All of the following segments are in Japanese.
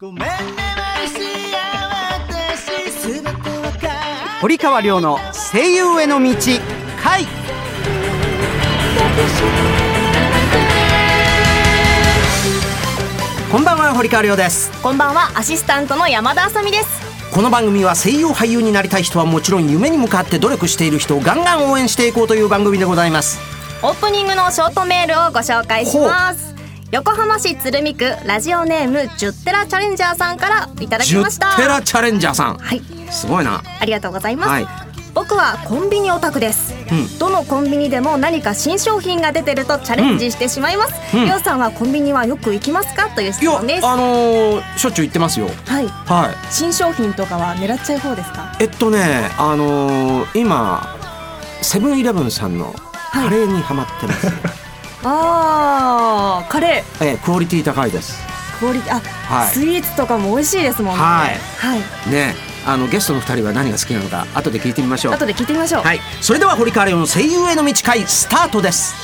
ごめんね堀川亮の声優への道回。こんばんは堀川亮です。こんばんはアシスタントの山田あさみです。この番組は声優俳優になりたい人はもちろん夢に向かって努力している人をガンガン応援していこうという番組でございます。オープニングのショートメールをご紹介します横浜市鶴見区ラジオネームジュッテラチャレンジャーさんからいただきジュました。ッテラチャレンジャーさん。はい。すごいな。ありがとうございます、はい。僕はコンビニオタクです、うん。どのコンビニでも何か新商品が出てるとチャレンジしてしまいます、うん。りょうさんはコンビニはよく行きますか？という質問です。あのーしょっちゅう言ってますよ。はい。はい。新商品とかは狙っちゃう方ですか？えっとねあのー今セブンイレブンさんのカレーにハマってます、あーカレー。えークオリティ高いです。クオリティあ、はい。スイーツとかも美味しいですもんね。はい。はい。ねあのゲストの二人は何が好きなのか後で聞いてみましょう。後で聞いてみましょう、はい。それでは堀川亮の声優への道会スタートです。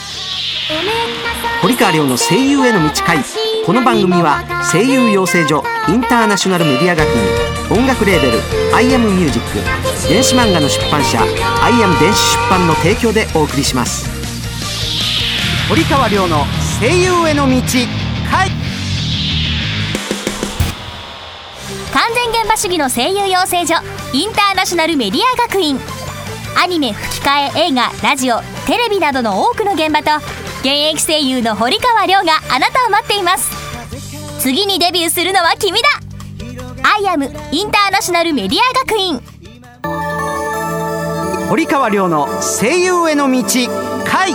堀川亮の声優への道会。この番組は声優養成所インターナショナルメディア学院音楽レーベル「アイアムミュージック電子漫画の出版社「アイアム電子出版」の提供でお送りします堀川亮の声優への道会完全現場主義の声優養成所インターナショナルメディア学院。アニメ吹き替え映画ラジオテレビなどの多くの現場と現役声優の堀川亮があなたを待っています。次にデビューするのは君だ。アイアムインターナショナルメディア学院。堀川亮の声優への道回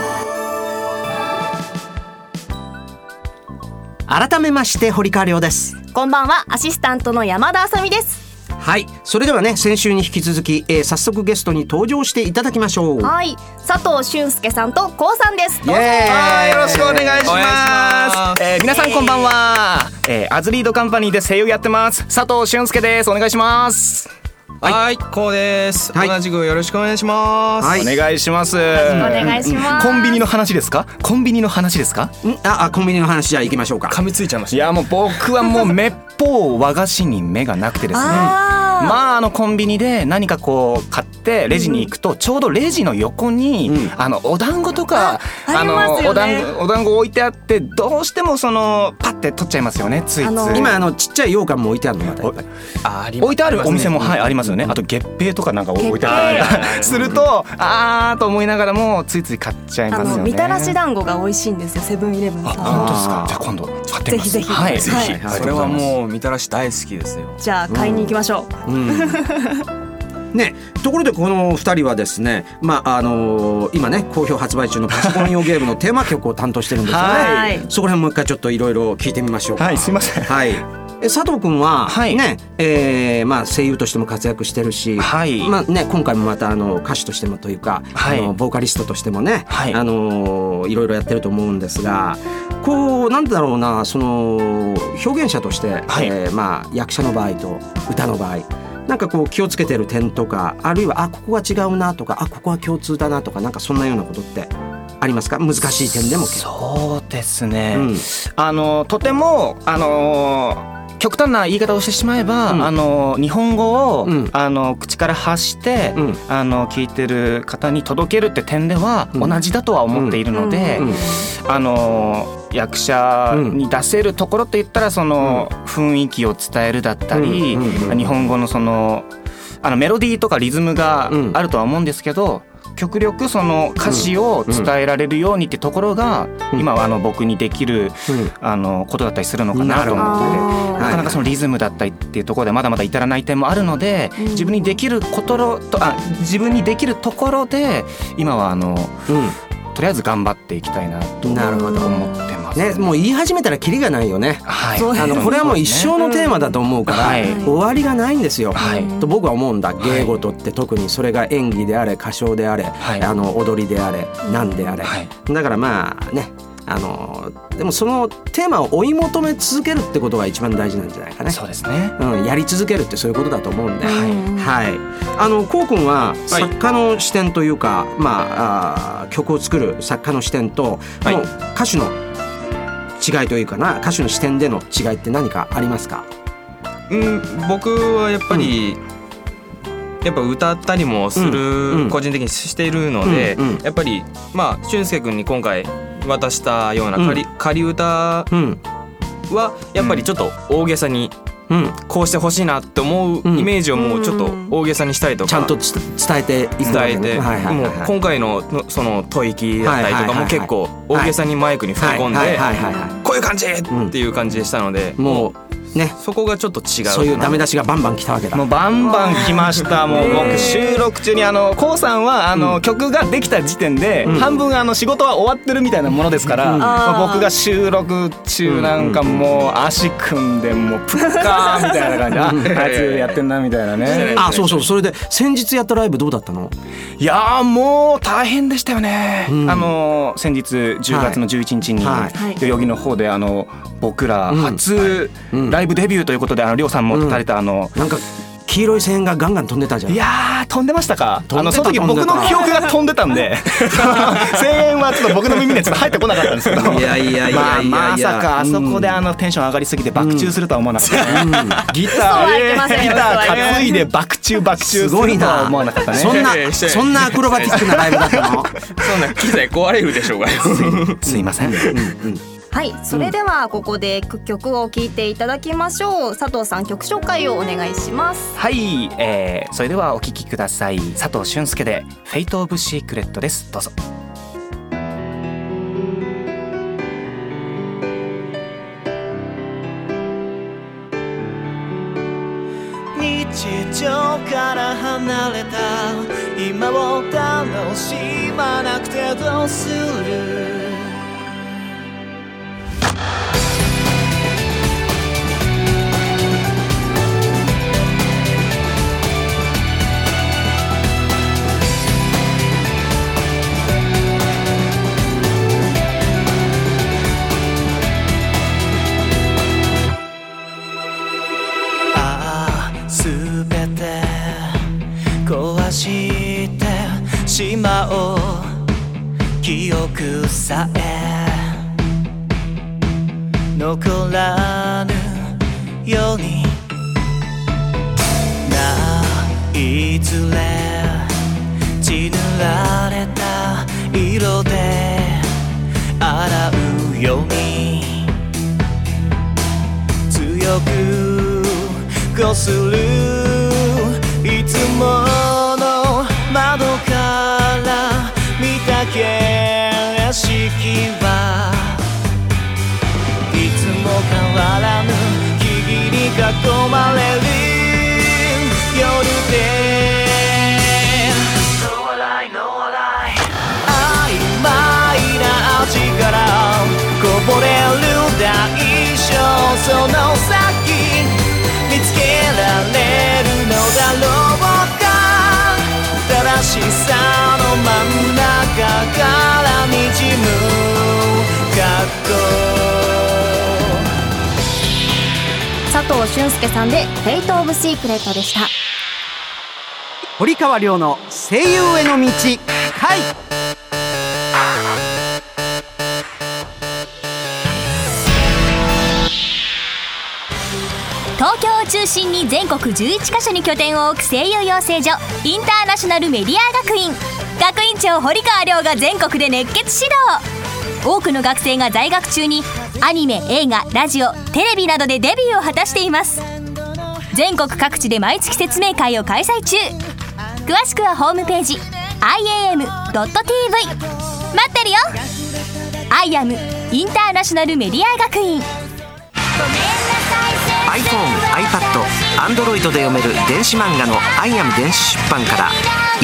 改めまして堀川亮ですこんばんはアシスタントの山田あさみですはいそれではね先週に引き続き、えー早速ゲストに登場していただきましょうはい佐藤俊介さんとこうさんですはい、よろしくお願いします。お願いしますえー皆さんこんばんは。えーアズリードカンパニーで声優やってます。佐藤俊介です。お願いします。はい、こうです、はい同じくよろしくお願いします。はいお願いします。お願いしますコンビニの話ですか？コンビニの話ですか？ん？ああコンビニの話じゃあ行きましょうか噛みついちゃいましいやもう僕はもうめっぽう和菓子に目がなくてですね。まああのコンビニで何かこう買ってレジに行くとちょうどレジの横に、うん。あのお団子とかあありますよね。のお団子お団子置いてあってどうしてもそのパッて取っちゃいますよねついつい。あの今あのちっちゃい羊羹も置いてあるのまたやっぱりた。あり置いてあるお店も、はい、ありまますよね。あと月餅とかなんか置いて月あった餅。り すると、あーと思いながらもついつい買っちゃいあますよね。のみたらし団子が美味しいんですよセブンイレブンさん。あ、本当ですか？じゃあ今度買ってみます。ぜひぜひ。はい、ぜひ。はい。はい。それはもうみたらし大好きですよ。じゃあ買いに行きましょう、うんね、ところでこの2人はですね、まああの今ね好評発売中のパソコン用ゲームのテーマ曲を担当してるんですよね、はいそこら辺もう一回ちょっといろいろ聞いてみましょうかはい、すいません。はい。え佐藤君は、はいね、えーまあ声優としても活躍してるし、はいまあね今回もまたあの歌手としてもというか、はいあのボーカリストとしてもね、はいあのいろいろやってると思うんですが、こうなんだろうなその表現者として、はいえーまあ役者の場合と歌の場合。なんかこう気をつけてる点とかあるいはあここは違うなとかあここは共通だなとかなんかそんなようなことってありますか？難しい点でも。そうですね。うんあのとてもあの極端な言い方をしてしまえば、うん。あの日本語を、うん。あの口から発して、うん。あの聞いてる方に届けるって点では、うん。同じだとは思っているので、うん。あの役者に出せるところって言ったらその雰囲気を伝えるだったり、日本語のそのあのメロディーとかリズムがうん。あるとは思うんですけど。極力その歌詞を伝えられるようにってところが、うん。今はあの僕にできるうん。あのことだったりするのかなと思ってて。なかなかそのリズムだったりっていうところでまだまだ至らない点もあるので、自分にできることろとあ自分にできるところで今はあのうん。とりあえず頑張っていきたいなと思ってます。ね、もう言い始めたらキリがないよね。はい。あのこれはもう一生のテーマだと思うから、はい。終わりがないんですよ。はい。と僕は思うんだ。芸事って特にそれが演技であれ歌唱であれ、はい。あの踊りであれ何であれ、はい。だからまあねあのでもそのテーマを追い求め続けるってことが一番大事なんじゃないかね。そうですね。うん、やり続けるってそういうことだと思うんで、はい。はい、あのこうくんは作家の視点というか、まああー曲を作る作家の視点と、はい。歌手の違いというかな歌手の視点での違いって何かありますか？うん僕はやっぱり、やっぱ歌ったりもすうんうん。る個人的にしているので、うんうん。やっぱりまあ俊介君に今回渡したような仮,、仮歌うん。はやっぱりちょっと大げさにうん。こうしてほしいなって思ううん。イメージをもうちょっと大げさにしたりとか、ちゃんとつ伝えていく伝えて、はいはいはいもうはい今回ののその吐息だったりとかも結構大げさにマイクに吹き込んでういう感じっていう感じでしたので、もうね。そこがちょっと違うそういうダメ出しがバンバン来たわけだ。もうバンバン来ました。もう僕収録中にあの k o さん。はあの曲ができた時点で半分あの仕事は終わってるみたいなものですからまあ僕が収録中なんかもう足組んでもうプッカーみたいな感じで ああいつやってんなみたいなね。あそうそう。それで先日やったライブどうだったの？いやーもう大変でしたよね、ん。あの先日10月の11日には代々木の方であの僕らうん。初うん。ライブデビューということであのりょうさんも立たれたあのなんか黄色い線がガンガン飛んでたじゃん。いやー飛んでましたか？あのその時僕の記憶が飛んでたんで。声援はちょっと僕の耳にはちょっと入ってこなかったんですけど。いやいやいやまあまさかあそこであのテンション上がりすぎて爆中するとは思わなかった、ギタ嘘は言ってませんよーギター嘘は言ってません担いで爆中爆中すすごいな思わなかったね。そんなそんなアクロバティックなライブだったの？そんな機材壊れるでしょうがすいませんはい。それではここで曲を聴いていただきましょう。佐藤さん曲紹介をお願いします。はい、えー、それではお聴きください。佐藤俊介で「Fate of Secret」です。どうぞ。日常から離れた。今を楽しまなくてどうする？してしまおう記憶さえ残らぬようにないずれ血塗られた色で洗うように。強くこする。いつもはいつも変わらぬ木々に囲まれる藤俊介さんで「Fate of Secret」でした。堀川亮の声優への道回。東京を中心に全国11カ所に拠点を置く声優養成所インターナショナルメディア学院。学院長堀川亮が全国で熱血指導。多くの学生が在学中にアニメ映画ラジオテレビなどでデビューを果たしています。全国各地で毎月説明会を開催中。詳しくはホームページ iam.tv 待ってるよ。I am インターナショナルメディア学院。iPhone、iPad、Android で読める電子漫画の「アイアム電子出版」から。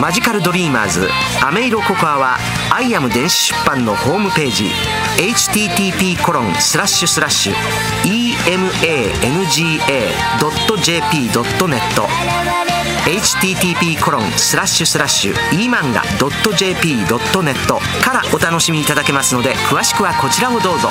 マジカルドリーマーズアメイロココアはアイアム電子出版のホームページ http コロンスラッシュスラッシュ emanga.jp.net http コロンスラッシュスラッシュ emanga.jp.net からお楽しみいただけますので詳しくはこちらをどうぞ。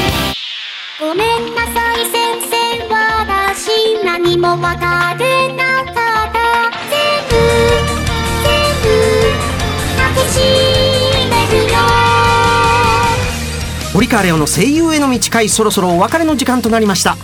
ごめんなさい先生私何もわからなかった全部全部抱きしめるよ堀川レオの声優への道会そろそろお別れの時間となりました。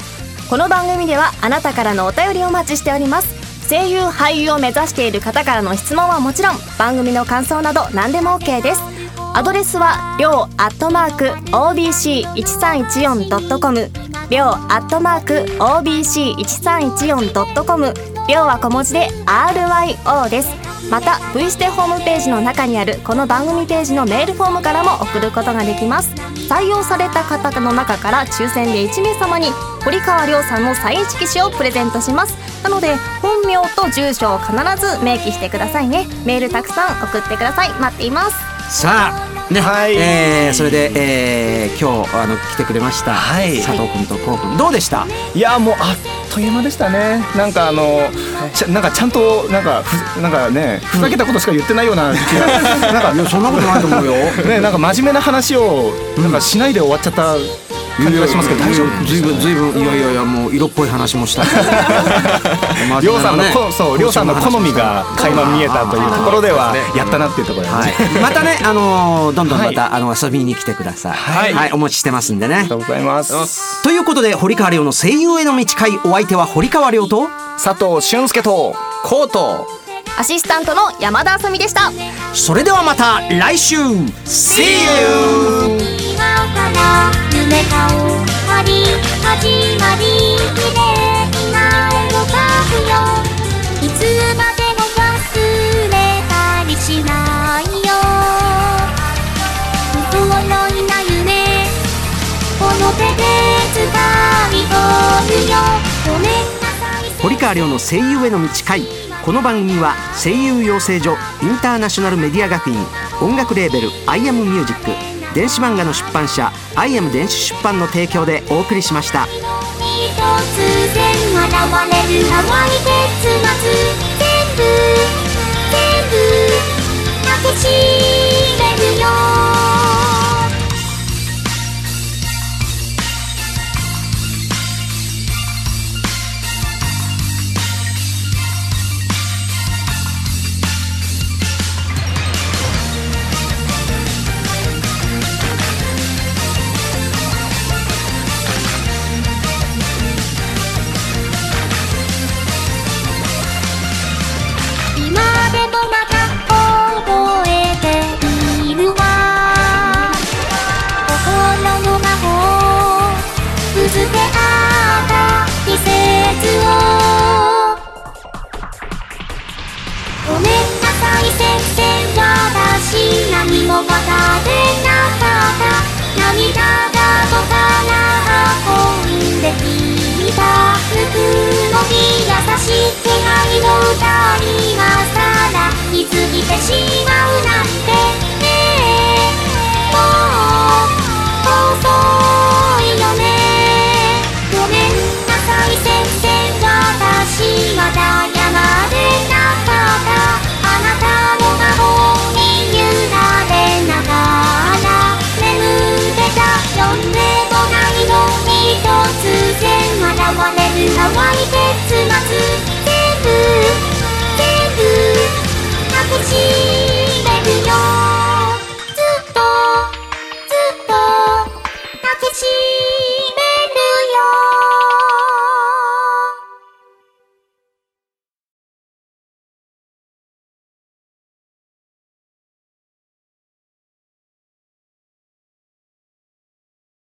この番組ではあなたからのお便りをお待ちしております。声優俳優を目指している方からの質問はもちろん番組の感想など何でも OK です。アドレスはりょうアットマーク OBC1314.com りょうアットマーク OBC1314.com りょうは小文字で RYO です。また V ステホームページの中にあるこの番組ページのメールフォームからも送ることができます。採用された方の中から抽選で1名様に堀川亮さんのサイン色紙をプレゼントします。なので本名と住所を必ず明記してくださいね。メールたくさん送ってください。待っています。さあね、はい。えーそれで、えー今日あの来てくれました、はい。佐藤君とこう君どうでした？いやもうあっという間でしたね。なんかあのちゃなんかちゃんとなんかふなんかねふざけたことしか言ってないような気が。なんかいやそんなことないと思うよ。ねなんか真面目な話をなんかしないで終わっちゃった感じがしますけど大丈夫ずいぶんずいぶんいやいやいやもう色っぽい話もした。しりょうさんのこそうりょうさんの好みが垣間見えたというところではやったなっていうところではまたねあのーどんどんまた、はい。あの遊びに来てください。はい。お待ちしてますんでね。ありがとうございます。ということで堀川亮の声優への道会お相手は堀川亮と佐藤俊介とコート。アシスタントの山田あさみでした。それではまた来週。See you! 今から夢が終わり始まり綺麗な絵を描くよ。いつまでも忘れたりしないよ。不本来な夢この手で掴み取るよごめんなさい堀川亮の声優への道会。この番組は声優養成所インターナショナルメディア学院。音楽レーベル「アイアムミュージック。電子漫画の出版社「アイアム電子出版」の提供でお送りしました突然現れる淡い結末全部全部抱きしをごめんなさい先生私何もわかれなかった。涙がとから運んできた。服のに優しい気配の歌に今さら。気づいてしまうなんてねえ。もう遅い